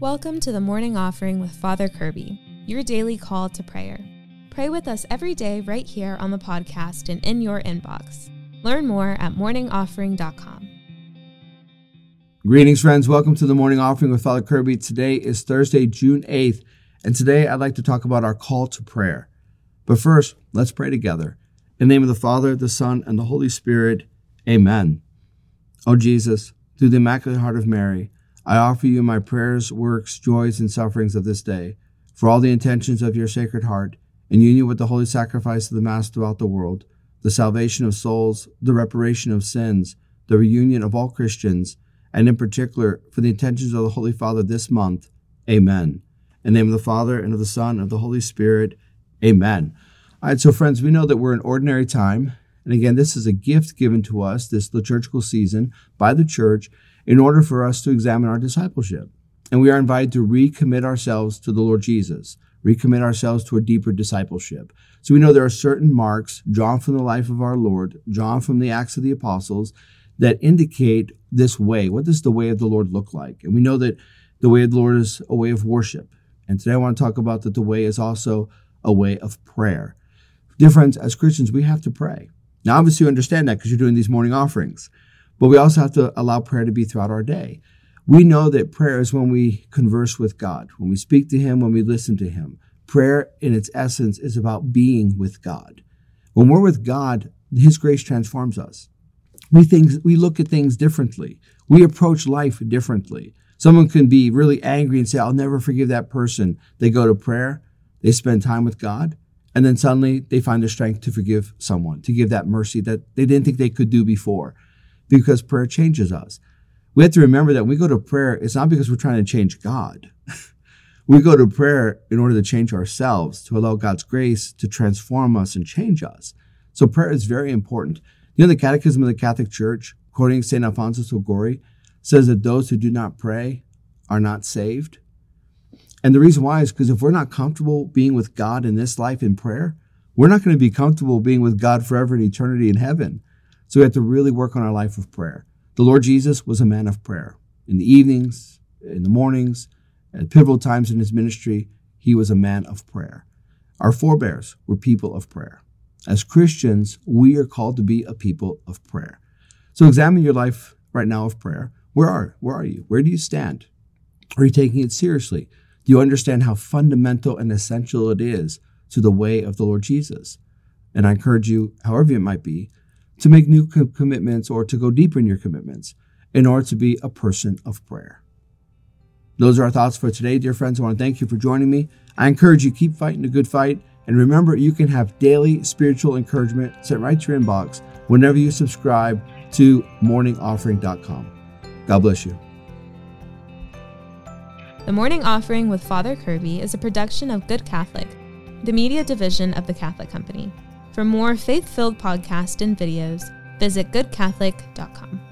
Welcome to the morning offering with Father Kirby, your daily call to prayer. Pray with us every day right here on the podcast and in your inbox. Learn more at morningoffering.com. Greetings, friends. Welcome to the morning offering with Father Kirby. Today is Thursday, June 8th, and today I'd like to talk about our call to prayer. But first, let's pray together. In the name of the Father, the Son, and the Holy Spirit, amen. O Jesus, through the Immaculate Heart of Mary, I offer you my prayers, works, joys, and sufferings of this day, for all the intentions of your Sacred Heart, in union with the holy sacrifice of the Mass throughout the world, the salvation of souls, the reparation of sins, the reunion of all Christians, and in particular for the intentions of the Holy Father this month. Amen. In the name of the Father, and of the Son, and of the Holy Spirit. Amen. All right, so friends, we know that we're in ordinary time. And again, this is a gift given to us this liturgical season by the church in order for us to examine our discipleship. And we are invited to recommit ourselves to the Lord Jesus, recommit ourselves to a deeper discipleship. So we know there are certain marks drawn from the life of our Lord, drawn from the Acts of the Apostles, that indicate this way. What does the way of the Lord look like? And we know that the way of the Lord is a way of worship. And today I want to talk about that the way is also a way of prayer. Friends, as Christians, we have to pray. Now, obviously, you understand that because you're doing these morning offerings. But we also have to allow prayer to be throughout our day. We know that prayer is when we converse with God, when we speak to Him, when we listen to Him. Prayer, in its essence, is about being with God. When we're with God, His grace transforms us. We think we look at things differently. We approach life differently. Someone can be really angry and say, I'll never forgive that person. They go to prayer, they spend time with God, and then suddenly they find the strength to forgive someone, to give that mercy that they didn't think they could do before because prayer changes us. We have to remember that when we go to prayer, it's not because we're trying to change God. we go to prayer in order to change ourselves, to allow God's grace to transform us and change us. So prayer is very important. You know, the Catechism of the Catholic Church, quoting St. Alphonsus Liguori, says that those who do not pray are not saved. And the reason why is because if we're not comfortable being with God in this life in prayer, we're not going to be comfortable being with God forever in eternity in heaven. So we have to really work on our life of prayer. The Lord Jesus was a man of prayer. In the evenings, in the mornings, at pivotal times in his ministry, he was a man of prayer. Our forebears were people of prayer. As Christians, we are called to be a people of prayer. So examine your life right now of prayer. Where are, where are you? Where do you stand? Are you taking it seriously? Do you understand how fundamental and essential it is to the way of the Lord Jesus? And I encourage you, however it might be, to make new co- commitments or to go deeper in your commitments in order to be a person of prayer. Those are our thoughts for today, dear friends. I want to thank you for joining me. I encourage you keep fighting the good fight. And remember, you can have daily spiritual encouragement sent right to your inbox whenever you subscribe to morningoffering.com. God bless you. The Morning Offering with Father Kirby is a production of Good Catholic, the media division of the Catholic Company. For more faith filled podcasts and videos, visit goodcatholic.com.